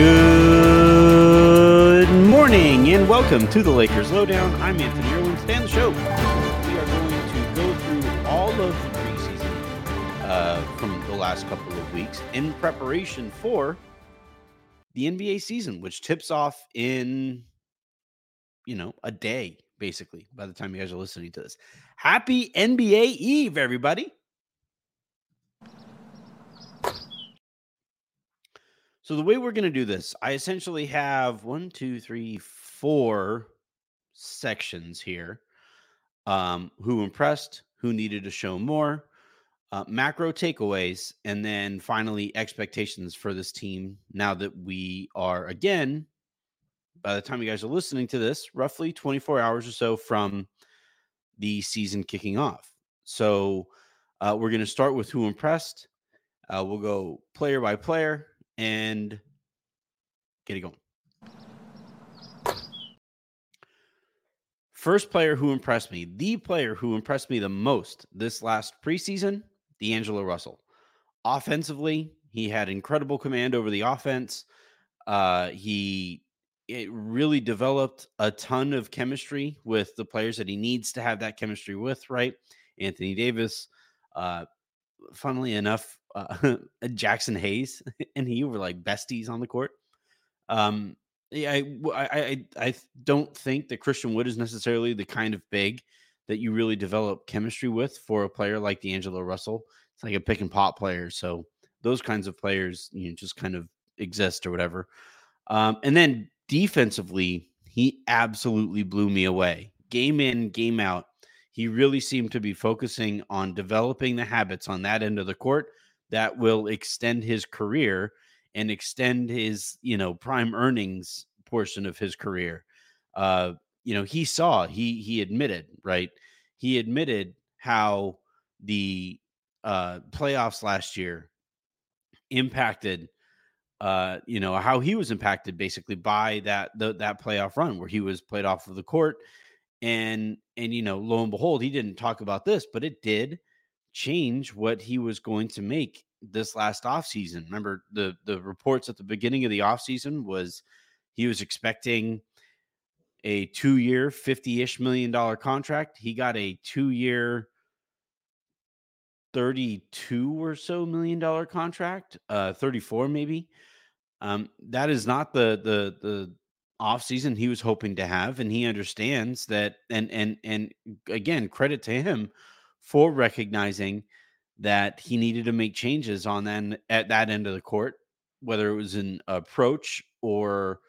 Good morning and welcome to the Lakers Lowdown. I'm Anthony Irwin. On the show, we are going to go through all of the preseason uh, from the last couple of weeks in preparation for the NBA season, which tips off in, you know, a day, basically, by the time you guys are listening to this. Happy NBA Eve, everybody. So the way we're going to do this, I essentially have one, two, three, four sections here. Um, who impressed? Who needed to show more? Uh, macro takeaways, and then finally expectations for this team. Now that we are again, by the time you guys are listening to this, roughly 24 hours or so from the season kicking off. So uh, we're going to start with who impressed. Uh, we'll go player by player and get it going. First player who impressed me, the player who impressed me the most this last preseason, D'Angelo Russell. Offensively, he had incredible command over the offense. Uh, he it really developed a ton of chemistry with the players that he needs to have that chemistry with, right? Anthony Davis, uh, funnily enough, uh, Jaxson Hayes and he were like besties on the court. Um, yeah, I, I, I, I don't think that Christian Wood is necessarily the kind of big that you really develop chemistry with for a player like D'Angelo Russell. It's like a pick and pop player. So those kinds of players, you know, just kind of exist or whatever. Um, and then defensively, he absolutely blew me away. Game in, game out. He really seemed to be focusing on developing the habits on that end of the court that will extend his career and extend his, you know, prime earnings portion of his career. Uh, you know, he saw, he he admitted, right? He admitted how the uh playoffs last year impacted uh you know how he was impacted basically by that the, that playoff run where he was played off of the court and and you know lo and behold he didn't talk about this but it did change what he was going to make this last offseason. Remember the the reports at the beginning of the offseason was he was expecting a 2-year 50ish million dollar contract. He got a 2-year 32 or so million dollar contract, uh 34 maybe. Um that is not the the the off season he was hoping to have and he understands that and and and again credit to him for recognizing that he needed to make changes on then at that end of the court, whether it was an approach or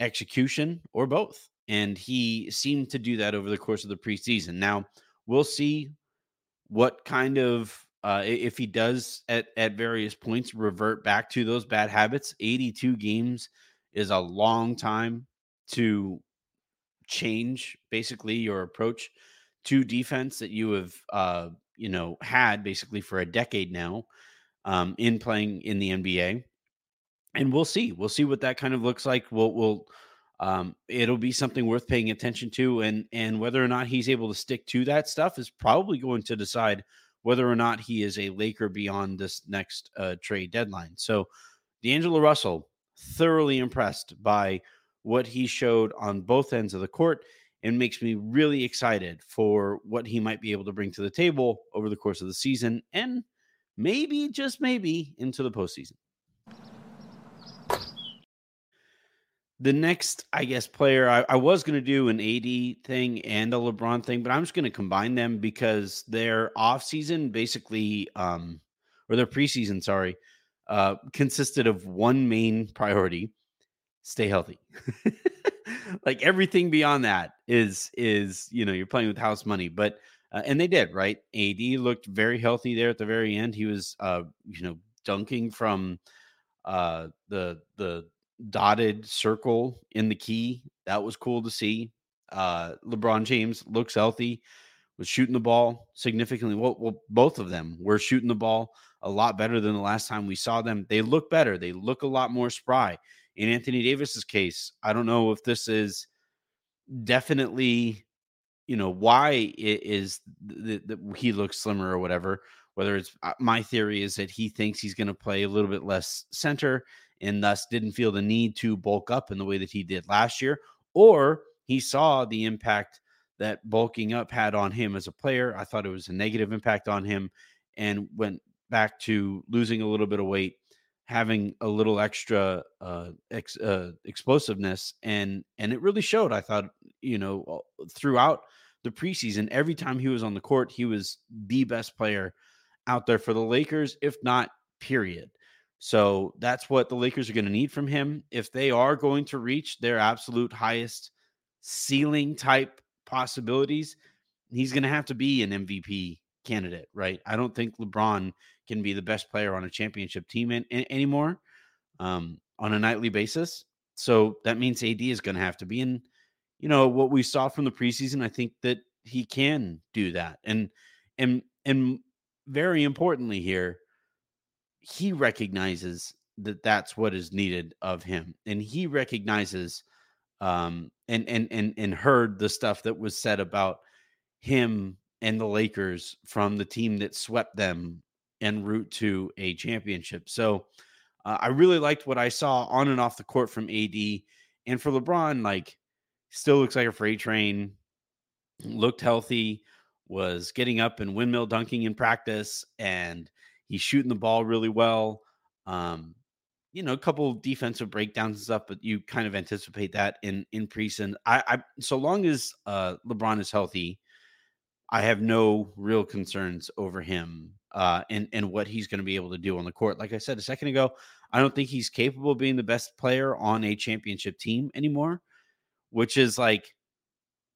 execution or both. And he seemed to do that over the course of the preseason. Now we'll see what kind of uh, if he does at at various points revert back to those bad habits. 82 games is a long time to change basically your approach to defense that you have uh, you know had basically for a decade now um, in playing in the NBA. And we'll see. We'll see what that kind of looks like. We'll we'll um, it'll be something worth paying attention to, and and whether or not he's able to stick to that stuff is probably going to decide whether or not he is a Laker beyond this next uh, trade deadline. So, D'Angelo Russell thoroughly impressed by what he showed on both ends of the court and makes me really excited for what he might be able to bring to the table over the course of the season and maybe, just maybe, into the postseason. The next, I guess, player I, I was going to do an AD thing and a LeBron thing, but I'm just going to combine them because their offseason basically, um, or their preseason, sorry, uh, consisted of one main priority: stay healthy. like everything beyond that is is you know you're playing with house money, but uh, and they did right. AD looked very healthy there at the very end. He was uh, you know dunking from uh, the the dotted circle in the key. That was cool to see. Uh, LeBron James looks healthy, was shooting the ball significantly. Well, well, both of them were shooting the ball a lot better than the last time we saw them. They look better. They look a lot more spry. In Anthony Davis's case, I don't know if this is definitely, you know, why it is that he looks slimmer or whatever. Whether it's uh, my theory is that he thinks he's going to play a little bit less center and thus didn't feel the need to bulk up in the way that he did last year, or he saw the impact that bulking up had on him as a player. I thought it was a negative impact on him and went back to losing a little bit of weight, having a little extra uh, ex, uh, explosiveness, and and it really showed. I thought, you know, throughout the preseason, every time he was on the court, he was the best player out there for the Lakers, if not period. So that's what the Lakers are going to need from him. If they are going to reach their absolute highest ceiling type possibilities, he's going to have to be an MVP candidate, right? I don't think LeBron can be the best player on a championship team in, in, anymore um, on a nightly basis. So that means AD is going to have to be in. You know what we saw from the preseason. I think that he can do that, and and and very importantly here, he recognizes that that's what is needed of him and he recognizes um and and and and heard the stuff that was said about him and the Lakers from the team that swept them en route to a championship. So uh, I really liked what I saw on and off the court from AD and for LeBron like still looks like a freight train looked healthy was getting up and windmill dunking in practice and He's shooting the ball really well. Um, you know, a couple defensive breakdowns and stuff, but you kind of anticipate that in in preseason. I, I so long as uh, LeBron is healthy, I have no real concerns over him uh, and and what he's going to be able to do on the court. Like I said a second ago, I don't think he's capable of being the best player on a championship team anymore, which is like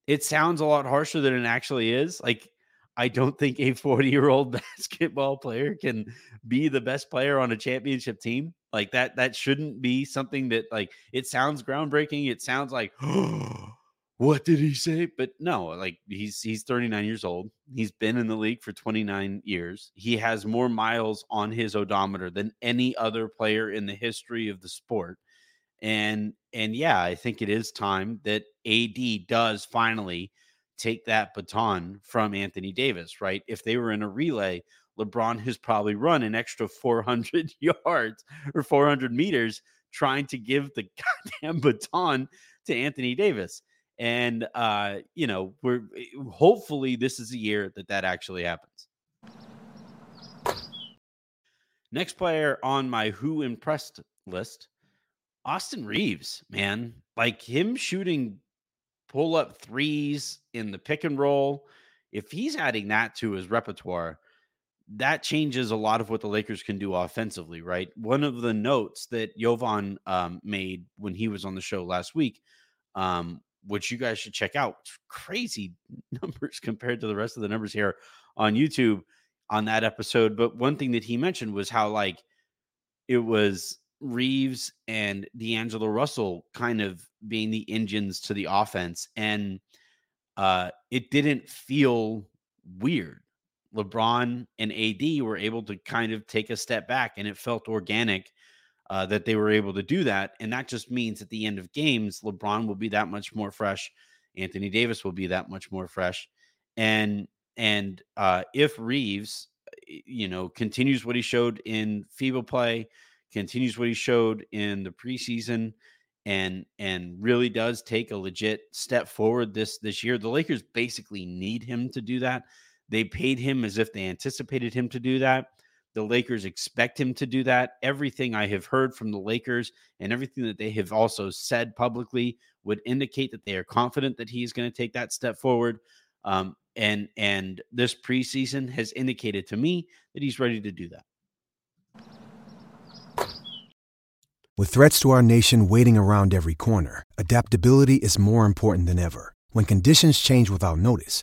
it sounds a lot harsher than it actually is. Like I don't think a 40 year old basketball player can be the best player on a championship team. Like that, that shouldn't be something that like it sounds groundbreaking. It sounds like, oh, what did he say? But no, like he's he's 39 years old. He's been in the league for 29 years. He has more miles on his odometer than any other player in the history of the sport. And and yeah, I think it is time that AD does finally take that baton from Anthony Davis, right? If they were in a relay, LeBron has probably run an extra 400 yards or 400 meters trying to give the goddamn baton to Anthony Davis. And, uh, you know, we're eh, hopefully this is a year that that actually happens. Next player on my who impressed list, Austin Reaves, man. Like him shooting pull up threes in the pick and roll. If he's adding that to his repertoire, that changes a lot of what the Lakers can do offensively, right? One of the notes that Jovan um, made when he was on the show last week, um, which you guys should check out, crazy numbers compared to the rest of the numbers here on YouTube on that episode. But one thing that he mentioned was how, like, it was Reaves and D'Angelo Russell kind of being the engines to the offense. And uh, it didn't feel weird. LeBron and AD were able to kind of take a step back, and it felt organic uh, that they were able to do that. And that just means at the end of games, LeBron will be that much more fresh. Anthony Davis will be that much more fresh. And and uh, if Reaves, you know, continues what he showed in FIBA play, continues what he showed in the preseason and and really does take a legit step forward this this year. The Lakers basically need him to do that. They paid him as if they anticipated him to do that. The Lakers expect him to do that. Everything I have heard from the Lakers and everything that they have also said publicly would indicate that they are confident that he is going to take that step forward. Um, and and this preseason has indicated to me that he's ready to do that. With threats to our nation waiting around every corner, adaptability is more important than ever. When conditions change without notice,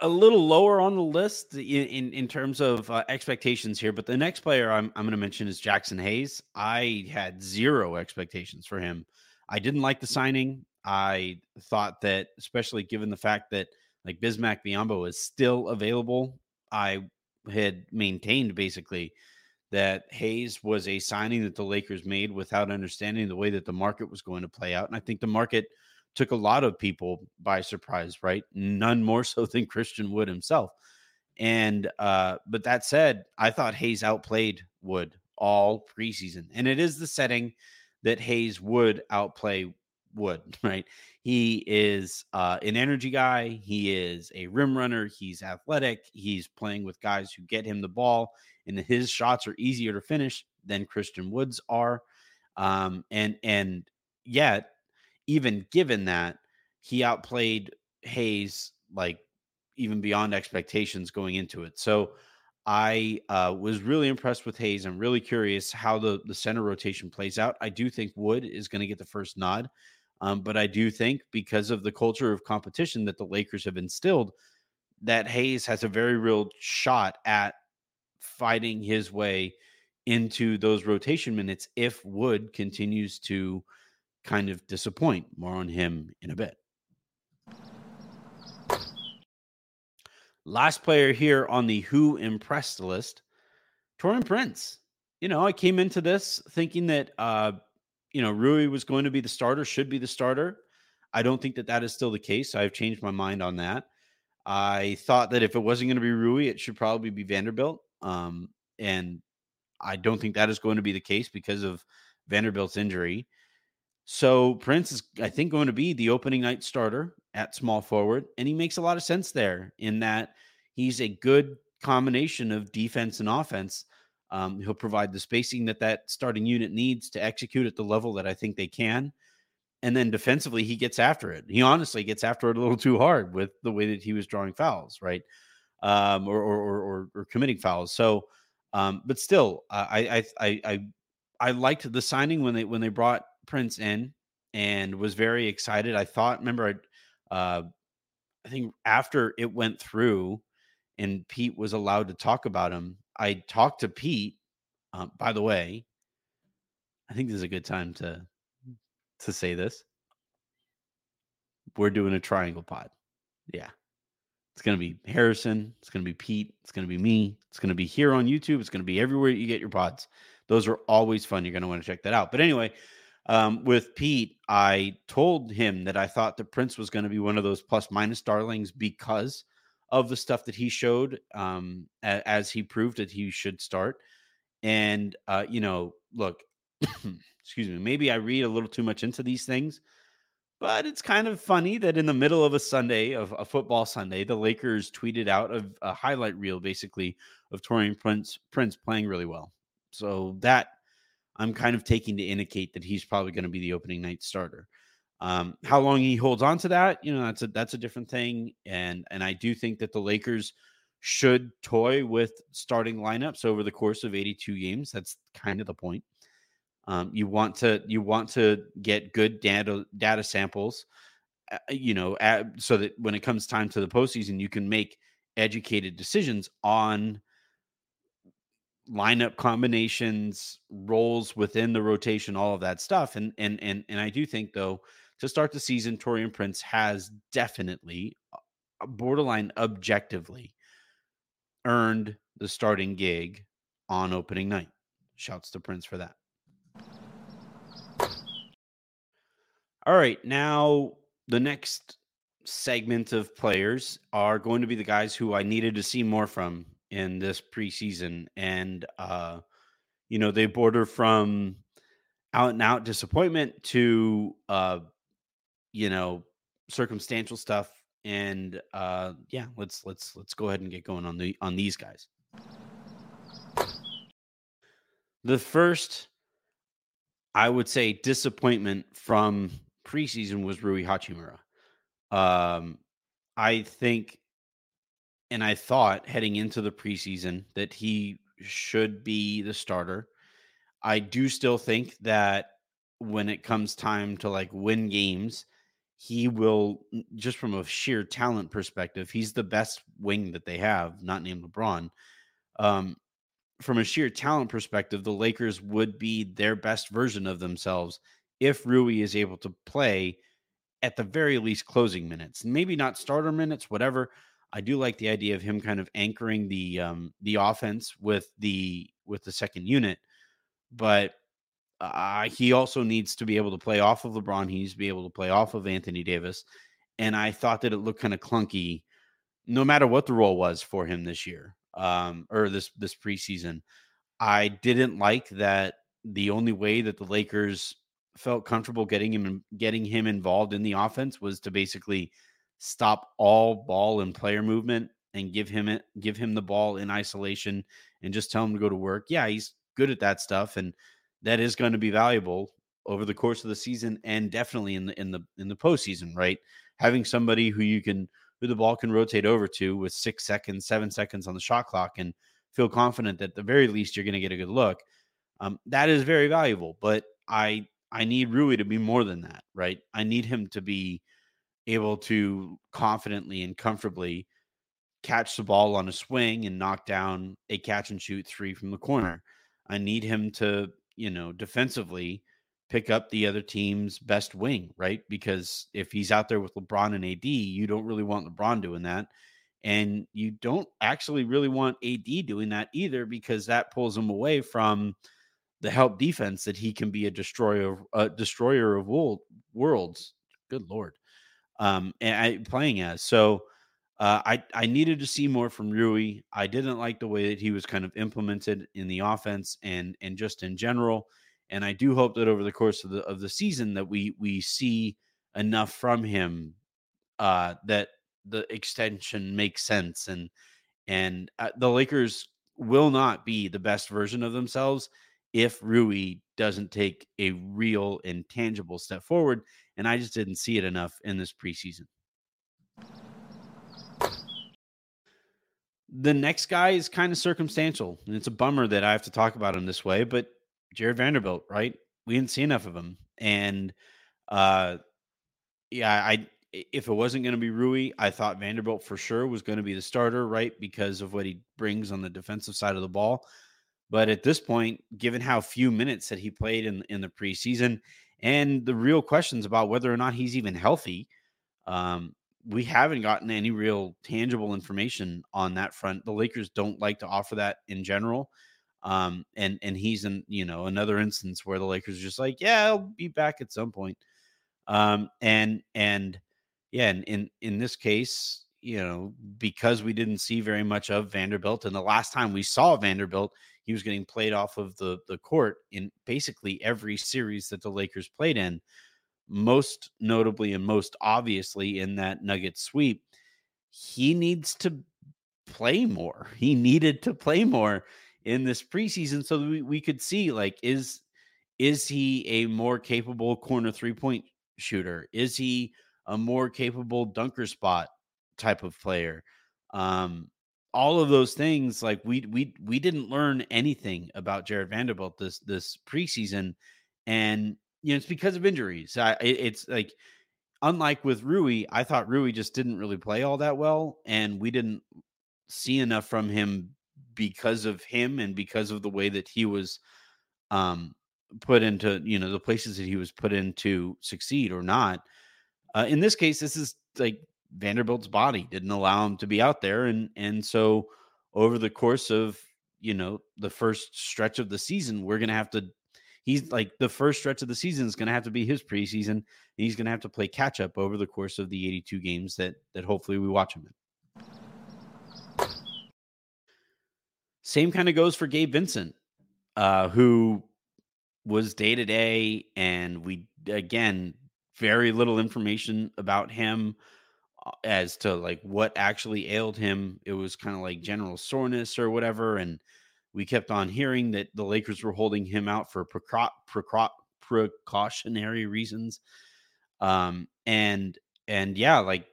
A little lower on the list in in, in terms of uh, expectations here, but the next player I'm I'm going to mention is Jaxson Hayes. I had zero expectations for him. I didn't like the signing. I thought that, especially given the fact that like Bismack Biyombo is still available, I had maintained basically that Hayes was a signing that the Lakers made without understanding the way that the market was going to play out. And I think the market took a lot of people by surprise, right? None more so than Christian Wood himself. And uh, but that said, I thought Hayes outplayed Wood all preseason. And it is the setting that Hayes would outplay Wood, right? He is uh, an energy guy. He is a rim runner. He's athletic. He's playing with guys who get him the ball, and his shots are easier to finish than Christian Woods are. Um, and and yet, even given that, he outplayed Hayes like even beyond expectations going into it. So I uh, was really impressed with Hayes. I'm really curious how the the center rotation plays out. I do think Wood is going to get the first nod, um, but I do think because of the culture of competition that the Lakers have instilled, that Hayes has a very real shot at fighting his way into those rotation minutes if Wood continues to kind of disappoint. More on him in a bit. Last player here on the Who Impressed list, Taurean Prince. You know, I came into this thinking that, uh, you know, Rui was going to be the starter, should be the starter. I don't think that that is still the case. I've changed my mind on that. I thought that if it wasn't going to be Rui, it should probably be Vanderbilt. Um, and I don't think that is going to be the case because of Vanderbilt's injury. So Prince is, I think, going to be the opening night starter at small forward, and he makes a lot of sense there in that he's a good combination of defense and offense. Um, he'll provide the spacing that that starting unit needs to execute at the level that I think they can. And then defensively, he gets after it. He honestly gets after it a little too hard with the way that he was drawing fouls, right? Um, or, or, or, or committing fouls. So, um, but still, I, I, I, I, I liked the signing when they when they brought Prince in and was very excited. I thought, remember, I, uh, I think after it went through and Pete was allowed to talk about him, I talked to Pete. Uh, by the way, I think this is a good time to to say this. We're doing a triangle pod. Yeah. It's going to be Harrison. It's going to be Pete. It's going to be me. It's going to be here on YouTube. It's going to be everywhere you get your pods. Those are always fun. You're going to want to check that out. But anyway, um, with Pete, I told him that I thought that Prince was going to be one of those plus minus darlings because of the stuff that he showed um, as, as he proved that he should start. And, uh, you know, look, excuse me, maybe I read a little too much into these things, but it's kind of funny that in the middle of a Sunday, of a football Sunday, the Lakers tweeted out a, a highlight reel basically of Taurean Prince Prince playing really well. So that I'm kind of taking to indicate that he's probably going to be the opening night starter. Um, how long he holds on to that, you know, that's a that's a different thing. And and I do think that the Lakers should toy with starting lineups over the course of 82 games. That's kind of the point. Um, you want to you want to get good data data samples, uh, you know, at, so that when it comes time to the postseason, you can make educated decisions on lineup combinations, roles within the rotation, all of that stuff. And and and and I do think though to start the season, Taurean Prince has definitely, uh, borderline objectively, earned the starting gig on opening night. Shouts to Prince for that. All right, now the next segment of players are going to be the guys who I needed to see more from in this preseason. And, uh, you know, they border from out and out disappointment to, uh, you know, circumstantial stuff. And uh, yeah, let's let's let's go ahead and get going on the on these guys. The first, I would say, disappointment from preseason was Rui Hachimura. Um, I think, and I thought heading into the preseason that he should be the starter. I do still think that when it comes time to like win games, he will just from a sheer talent perspective, he's the best wing that they have, not named LeBron. Um, from a sheer talent perspective, the Lakers would be their best version of themselves if Rui is able to play at the very least closing minutes. Maybe not starter minutes, whatever. I do like the idea of him kind of anchoring the um the offense with the with the second unit, but uh, he also needs to be able to play off of LeBron. He needs to be able to play off of Anthony Davis, and I thought that it looked kind of clunky, no matter what the role was for him this year, um, or this this preseason. I didn't like that the only way that the Lakers felt comfortable getting him getting him involved in the offense was to basically stop all ball and player movement and give him it give him the ball in isolation and just tell him to go to work. Yeah, he's good at that stuff and that is going to be valuable over the course of the season and definitely in the in the in the postseason, right? Having somebody who you can who the ball can rotate over to with six seconds, seven seconds on the shot clock and feel confident that at the very least you're going to get a good look. Um, that is very valuable. But I I need Rui to be more than that, right? I need him to be able to confidently and comfortably catch the ball on a swing and knock down a catch and shoot three from the corner. I need him to, you know, defensively pick up the other team's best wing, right? Because if he's out there with LeBron and AD, you don't really want LeBron doing that. And you don't actually really want AD doing that either because that pulls him away from the help defense that he can be a destroyer, a destroyer of world, worlds. Good lord, um, and I, playing as so. Uh, I I needed to see more from Rui. I didn't like the way that he was kind of implemented in the offense and and just in general. And I do hope that over the course of the of the season that we we see enough from him uh, that the extension makes sense and and uh, the Lakers will not be the best version of themselves if Rui doesn't take a real and tangible step forward. And I just didn't see it enough in this preseason. The next guy is kind of circumstantial, and it's a bummer that I have to talk about him this way, but Jared Vanderbilt, right? We didn't see enough of him. And uh yeah, I if it wasn't going to be Rui, I thought Vanderbilt for sure was going to be the starter, right? Because of what he brings on the defensive side of the ball. But at this point, given how few minutes that he played in in the preseason, and the real questions about whether or not he's even healthy, um, we haven't gotten any real tangible information on that front. The Lakers don't like to offer that in general. Um, and and he's in you know another instance where the Lakers just like, yeah, I'll be back at some point. Um, and and yeah, and in in this case, you know, because we didn't see very much of Vanderbilt, and the last time we saw Vanderbilt, he was getting played off of the the court in basically every series that the Lakers played in. Most notably and most obviously in that Nugget sweep, he needs to play more. He needed to play more in this preseason so we, we could see like is is he a more capable corner three point shooter? Is he a more capable dunker spot type of player? Um, all of those things like we we we didn't learn anything about Jared Vanderbilt this this preseason and you know it's because of injuries I, it, it's like unlike with Rui I thought Rui just didn't really play all that well and we didn't see enough from him because of him and because of the way that he was um put into you know the places that he was put in to succeed or not. Uh, in this case, this is like Vanderbilt's body didn't allow him to be out there, and and so over the course of you know the first stretch of the season, we're gonna have to. He's like the first stretch of the season is to have to be his preseason. He's to have to play catch up over the course of the 82 games that that hopefully we watch him in. Same kind of goes for Gabe Vincent, uh, who was day to day, and we again very little information about him as to like what actually ailed him. It was kind of like general soreness or whatever, and we kept on hearing that the Lakers were holding him out for precau- precau- precautionary reasons. Um, and and yeah, like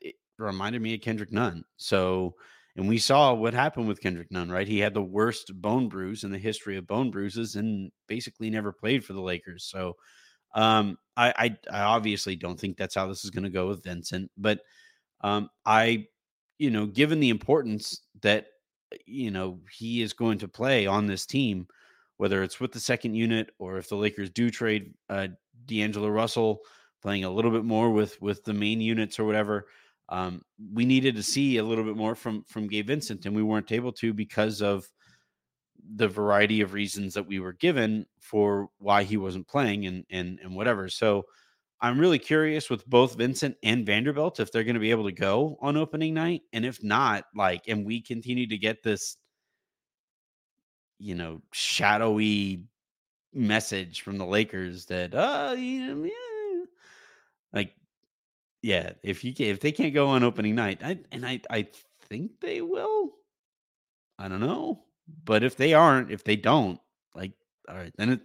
it reminded me of Kendrick Nunn. So and we saw what happened with Kendrick Nunn, right? He had the worst bone bruise in the history of bone bruises and basically never played for the Lakers. So um, I, I, I obviously don't think that's how this is going to go with Vincent, but um, I, you know, given the importance that you know he is going to play on this team, whether it's with the second unit or if the Lakers do trade uh, D'Angelo Russell, playing a little bit more with with the main units or whatever um, we needed to see a little bit more from from Gabe Vincent, and we weren't able to because of the variety of reasons that we were given for why he wasn't playing and and and whatever. So I'm really curious with both Vincent and Vanderbilt if they're going to be able to go on opening night, and if not, like, and we continue to get this, you know, shadowy message from the Lakers that uh, yeah, like yeah, if you if they can't go on opening night, I, and I I think they will. I don't know, but if they aren't, if they don't, like, all right, then it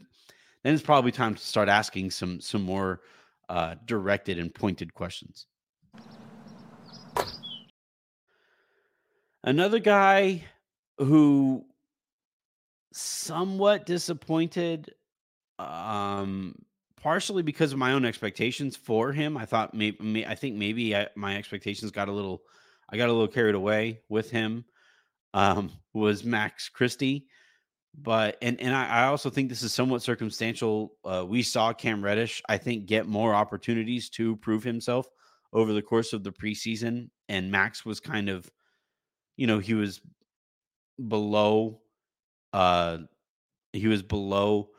then it's probably time to start asking some some more uh, directed and pointed questions. Another guy who somewhat disappointed um partially because of my own expectations for him. I thought maybe, I think maybe I, my expectations got a little, I got a little carried away with him. Um, was Max Christie, but and and I, I also think this is somewhat circumstantial. Uh, we saw Cam Reddish, I think, get more opportunities to prove himself over the course of the preseason, and Max was kind of, you know, he was below, uh, he was below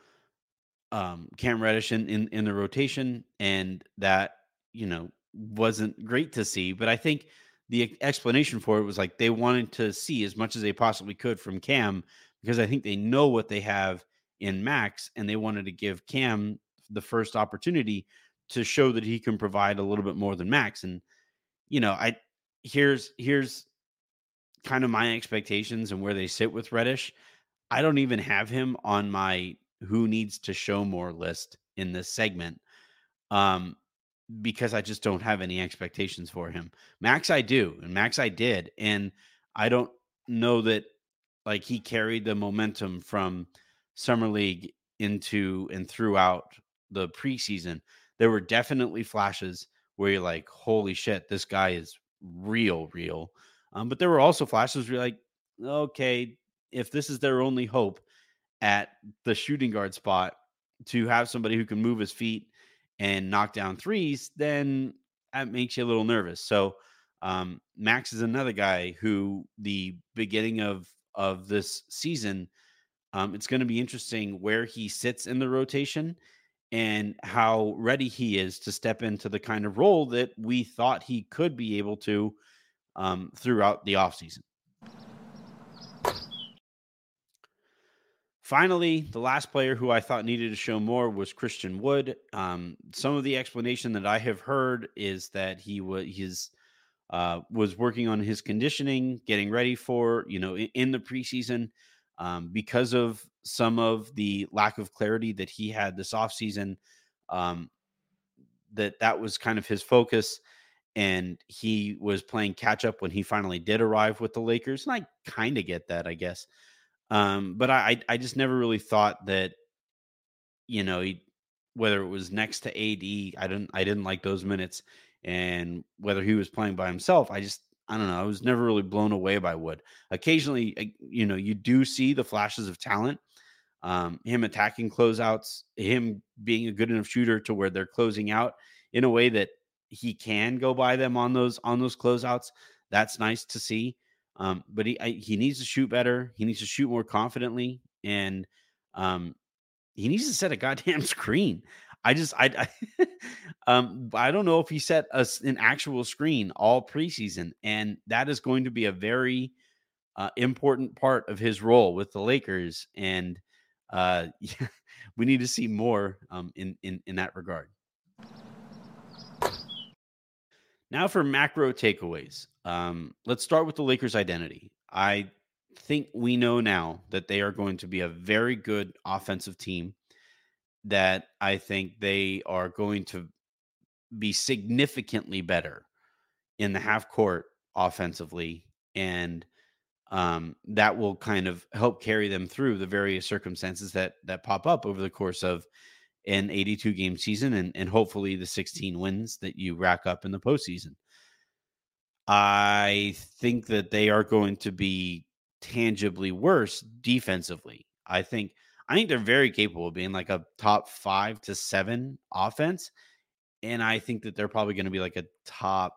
um, Cam Reddish in, in, in the rotation, and that you know wasn't great to see. But I think the explanation for it was like they wanted to see as much as they possibly could from Cam because I think they know what they have in Max, and they wanted to give Cam the first opportunity to show that he can provide a little bit more than Max. And you know, I here's here's kind of my expectations and where they sit with Reddish. I don't even have him on my who needs to show more list in this segment um because I just don't have any expectations for him. Max I do, and Max I did, and I don't know that like he carried the momentum from summer league into and throughout the preseason. There were definitely flashes where you're like, "Holy shit, this guy is real, real." Um, but there were also flashes where you're like, "Okay, if this is their only hope, at the shooting guard spot to have somebody who can move his feet and knock down threes, then that makes you a little nervous. So um, Max is another guy who the beginning of of this season, um, it's going to be interesting where he sits in the rotation and how ready he is to step into the kind of role that we thought he could be able to um, throughout the offseason. Finally, the last player who I thought needed to show more was Christian Wood. Um, some of the explanation that I have heard is that he was his uh, was working on his conditioning, getting ready for you know in, in the preseason um, because of some of the lack of clarity that he had this offseason. Um, that that was kind of his focus, and he was playing catch up when he finally did arrive with the Lakers. And I kind of get that, I guess. Um, but I I just never really thought that, you know, he, whether it was next to AD, I didn't I didn't like those minutes, and whether he was playing by himself, I just I don't know. I was never really blown away by Wood. Occasionally, you know, you do see the flashes of talent, um, him attacking closeouts, him being a good enough shooter to where they're closing out in a way that he can go by them on those on those closeouts. That's nice to see. Um, but he I, he needs to shoot better. He needs to shoot more confidently, and um, he needs to set a goddamn screen. I just I, I um I don't know if he set us an actual screen all preseason, and that is going to be a very uh, important part of his role with the Lakers. And uh, yeah, we need to see more um, in in in that regard. Now for macro takeaways. Um, let's start with the Lakers' identity. I think we know now that they are going to be a very good offensive team. That I think they are going to be significantly better in the half court offensively, and um, that will kind of help carry them through the various circumstances that that pop up over the course of an 82 game season and, and hopefully the mm-hmm. 16 wins that you rack up in the postseason. I think that they are going to be tangibly worse defensively. I think I think they're very capable of being like a top five to seven offense. And I think that they're probably going to be like a top,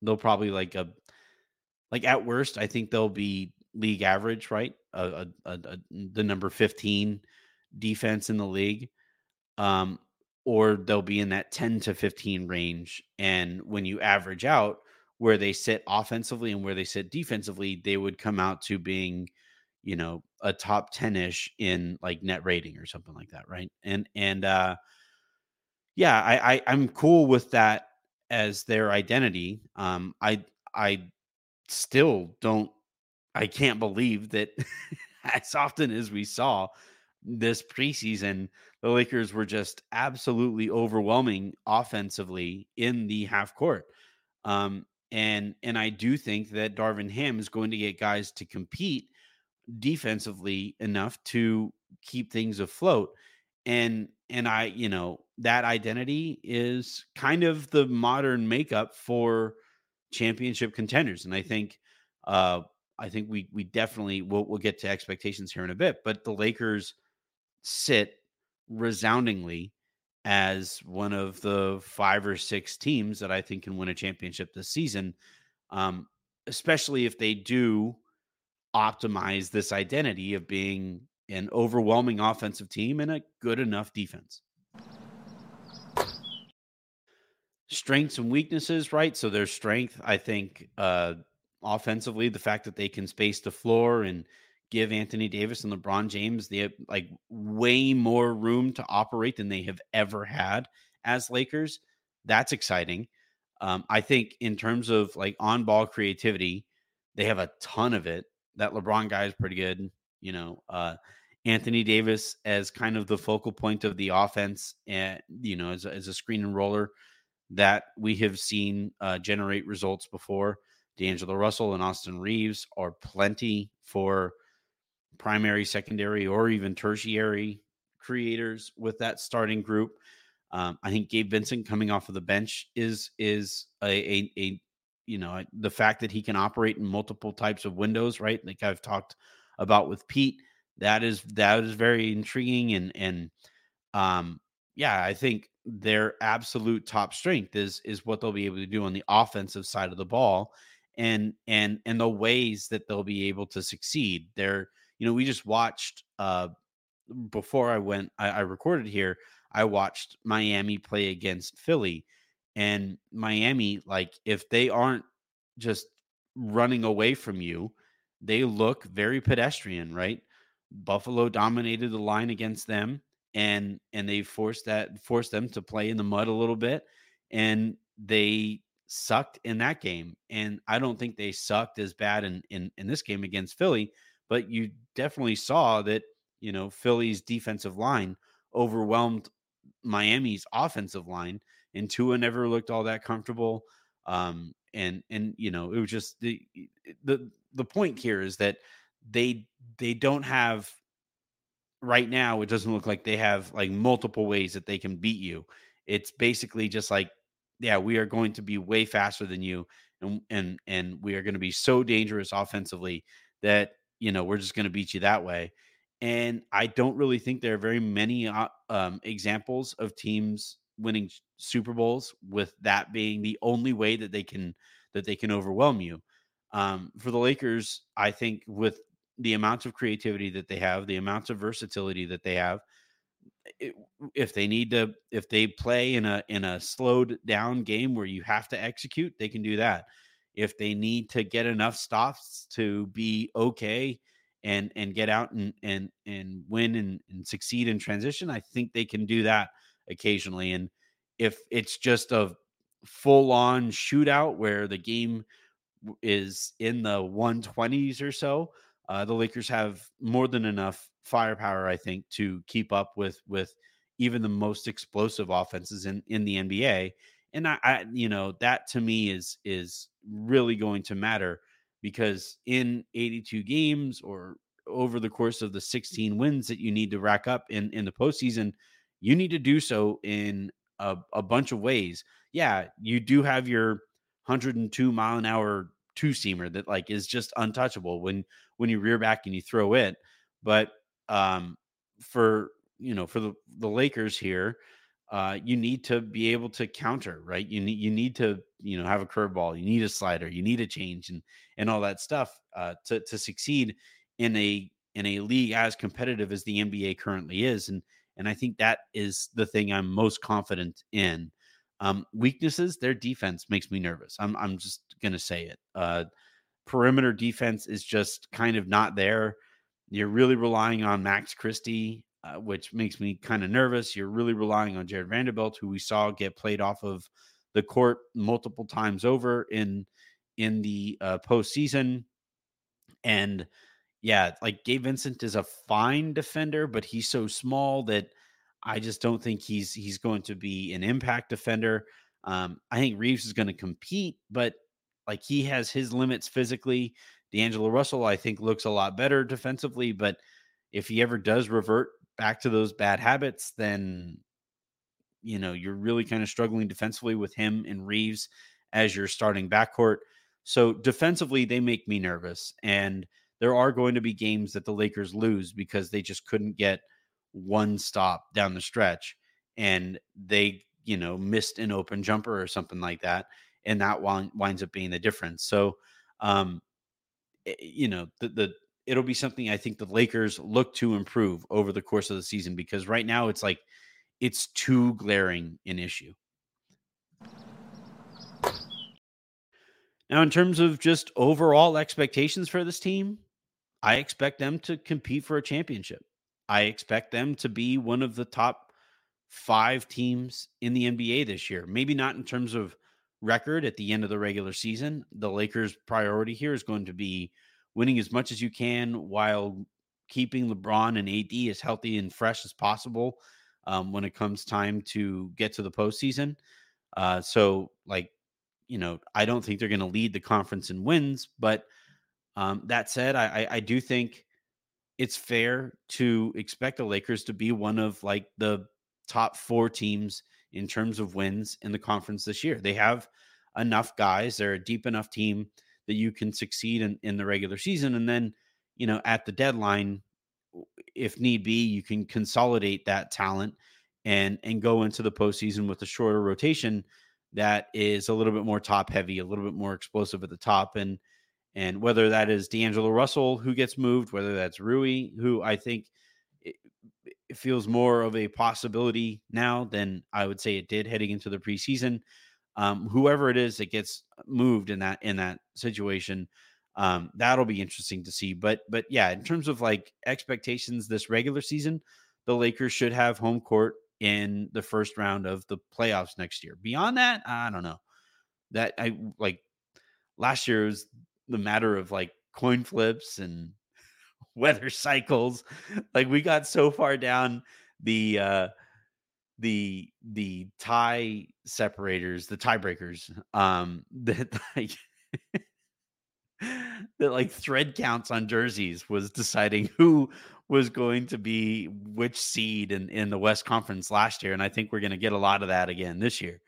they'll probably like a like at worst, I think they'll be league average, right? A, a, a, the number 15 defense in the league. Um, or they'll be in that 10 to 15 range. And when you average out where they sit offensively and where they sit defensively, they would come out to being, you know, a top 10 ish in like net rating or something like that. Right. And, and, uh, yeah, I, I I'm cool with that as their identity. Um, I I still don't I can't believe that as often as we saw this preseason, the Lakers were just absolutely overwhelming offensively in the half court. Um, and and I do think that Darvin Ham is going to get guys to compete defensively enough to keep things afloat. And and I, you know, that identity is kind of the modern makeup for championship contenders. And I think uh I think we we definitely will we'll get to expectations here in a bit, but the Lakers sit resoundingly as one of the five or six teams that I think can win a championship this season. Um, especially if they do optimize this identity of being an overwhelming offensive team and a good enough defense strengths and weaknesses, right? So their strength, I think, uh, offensively, the fact that they can space the floor and give Anthony Davis and LeBron James the like way more room to operate than they have ever had as Lakers. That's exciting. Um, I think in terms of like on ball creativity, they have a ton of it. That LeBron guy is pretty good. You know, uh, Anthony Davis as kind of the focal point of the offense, and you know, as a, as a screen and roller that we have seen uh, generate results before. D'Angelo Russell and Austin Reaves are plenty for primary, secondary, or even tertiary creators with that starting group. Um, I think Gabe Vincent coming off of the bench is is a, a, a you know the fact that he can operate in multiple types of windows, right? Like I've talked about with Pete. That is that is very intriguing and and um yeah, I think their absolute top strength is is what they'll be able to do on the offensive side of the ball and and and the ways that they'll be able to succeed they're you know we just watched uh before i went I, I recorded here i watched miami play against philly and miami like if they aren't just running away from you they look very pedestrian right? Buffalo dominated the line against them and and they forced that forced them to play in the mud a little bit and they sucked in that game and i don't think they sucked as bad in in, in this game against philly but you definitely saw that you know philly's defensive line overwhelmed miami's offensive line and Tua never looked all that comfortable um and and you know it was just the the the point here is that they they don't have right now it doesn't look like they have like multiple ways that they can beat you. It's basically just like, yeah, we are going to be way faster than you, and and and we are going to be so dangerous offensively that you know we're just going to beat you that way. And I don't really think there are very many uh, um, examples of teams winning Super Bowls with that being the only way that they can that they can overwhelm you. Um, for the Lakers, I think with the amounts of creativity that they have, the amounts of versatility that they have, it, if they need to, if they play in a in a slowed down game where you have to execute, they can do that. If they need to get enough stops to be okay and and get out and and and win and, and succeed in transition, I think they can do that occasionally. And if it's just a full on shootout where the game is in the 120s or so, uh, the Lakers have more than enough firepower, I think, to keep up with with even the most explosive offenses in in the NBA. And I, I you know, that to me is is really going to matter because in 82 games or over the course of the 16 wins that you need to rack up in in the postseason, you need to do so in a, a bunch of ways. Yeah, you do have your 102 mile an hour two seamer that like is just untouchable when when you rear back and you throw it. But um, for you know for the the Lakers here, uh, you need to be able to counter, right? You need you need to you know have a curveball, you need a slider, you need a change, and and all that stuff uh, to to succeed in a in a league as competitive as the NBA currently is, and and I think that is the thing I'm most confident in. Um, weaknesses, their defense makes me nervous. I'm I'm just gonna say it. Uh, perimeter defense is just kind of not there. You're really relying on Max Christie, uh, which makes me kind of nervous. You're really relying on Jarred Vanderbilt, who we saw get played off of the court multiple times over in in the uh, postseason. And yeah, like Gabe Vincent is a fine defender, but he's so small that I just don't think he's he's going to be an impact defender. Um, I think Reaves is going to compete, but like he has his limits physically. D'Angelo Russell, I think, looks a lot better defensively, but if he ever does revert back to those bad habits, then you know you're really kind of struggling defensively with him and Reaves as your starting backcourt. So defensively, they make me nervous, and there are going to be games that the Lakers lose because they just couldn't get one stop down the stretch and they, you know, missed an open jumper or something like that. And that winds up being the difference. So, um, eh, you know, the, the, it'll be something I think the Lakers look to improve over the course of the season because right now it's like it's too glaring an issue. Now, in terms of just overall expectations for this team, I expect them to compete for a championship. I expect them to be one of the top five teams in the NBA this year. Maybe not in terms of record at the end of the regular season. The Lakers' priority here is going to be winning as much as you can while keeping LeBron and AD as healthy and fresh as possible um, when it comes time to get to the postseason. Uh, so, like, you know, I don't think they're going to lead the conference in wins, but um, that said, I, I, I do think it's fair to expect the Lakers to be one of like the top four teams in terms of wins in the conference this year. They have enough guys, they're a deep enough team that you can succeed in, in the regular season. And then, you know, at the deadline, if need be, you can consolidate that talent and and go into the postseason with a shorter rotation that is a little bit more top heavy, a little bit more explosive at the top. And and whether that is D'Angelo Russell who gets moved, whether that's Rui, who I think it, it feels more of a possibility now than I would say it did heading into the preseason. Um, whoever it is that gets moved in that in that situation, um, that'll be interesting to see. But but yeah, in terms of like expectations this regular season, the Lakers should have home court in the first round of the playoffs next year. Beyond that, I don't know. That I like last year was the matter of like coin flips and weather cycles. Like we got so far down the uh the the tie separators, the tiebreakers, um that like that like thread counts on jerseys was deciding who was going to be which seed in, in the West Conference last year. And I think we're going to get a lot of that again this year.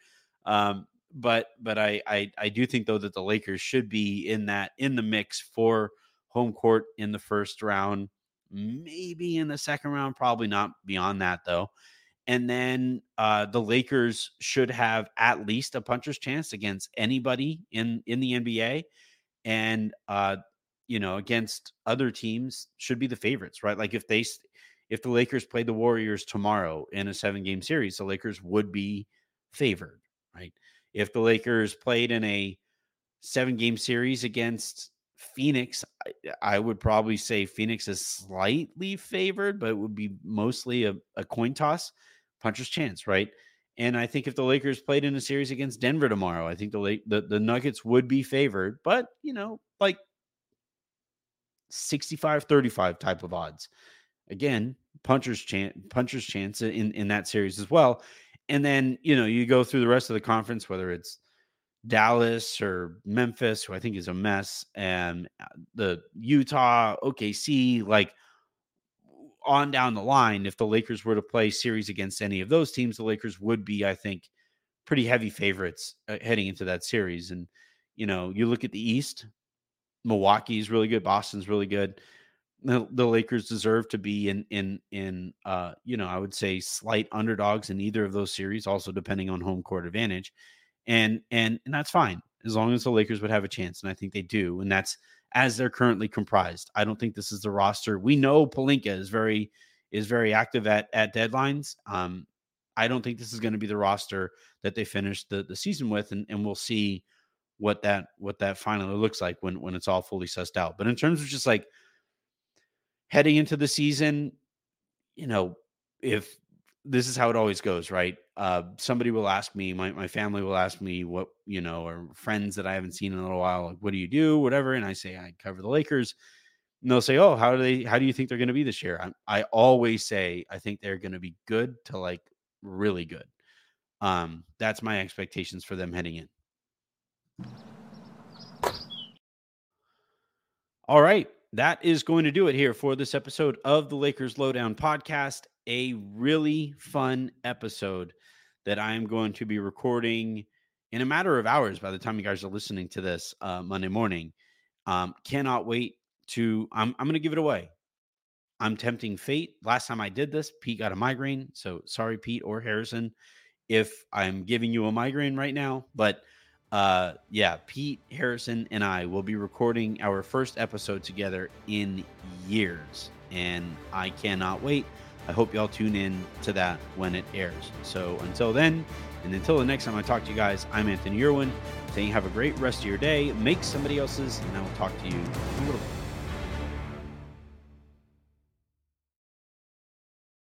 Um, but but I, I I do think though that the Lakers should be in that in the mix for home court in the first round maybe in the second round, probably not beyond that though. And then uh, the Lakers should have at least a puncher's chance against anybody in in the NBA, and uh, you know against other teams should be the favorites, right? Like if they if the Lakers played the Warriors tomorrow in a seven game series, the Lakers would be favored, right? If the Lakers played in a seven game series against Phoenix, I, I, would probably say Phoenix is slightly favored, but it would be mostly a, a coin toss, puncher's chance, right? And I think if the Lakers played in a series against Denver tomorrow, I think the the, the Nuggets would be favored, but you know, like 65 35 type of odds. Again, puncher's chance puncher's chance in in that series as well. And then, you know, you go through the rest of the conference whether it's Dallas or Memphis, who I think is a mess, and uh, the Utah, OKC, like on down the line, if the Lakers were to play series against any of those teams, the Lakers would be, I think, pretty heavy favorites uh, heading into that series. And, you know, you look at the East, Milwaukee's really good, Boston's really good. The, the Lakers deserve to be in in in uh you know I would say slight underdogs in either of those series also depending on home court advantage and and and that's fine as long as the Lakers would have a chance, and I think they do, and that's as they're currently comprised. I don't think this is the roster. We know Pelinka is very is very active at at deadlines. Um, I don't think this is going to be the roster that they finish the the season with, and and we'll see what that what that finally looks like when when it's all fully sussed out. But in terms of just like heading into the season, you know, if this is how it always goes, right? Uh, somebody will ask me, my, my family will ask me what, you know, or friends that I haven't seen in a little while, like, what do you do? Whatever. And I say, I cover the Lakers. And they'll say, Oh, how do they, how do you think they're going to be this year? I, I always say, I think they're going to be good to like really good. Um, that's my expectations for them heading in. All right. That is going to do it here for this episode of the Lakers Lowdown podcast a really fun episode that I am going to be recording in a matter of hours by the time you guys are listening to this uh, Monday morning. Um, cannot wait to, I'm, I'm going to give it away. I'm tempting fate. Last time I did this, Pete got a migraine. So sorry, Pete or Harrison, if I'm giving you a migraine right now. But uh, yeah, Pete, Harrison, and I will be recording our first episode together in years. And I cannot wait. I hope y'all tune in to that when it airs. So until then, and until the next time I talk to you guys, I'm Anthony Irwin saying have a great rest of your day. Make somebody else's, and I will talk to you a little bit.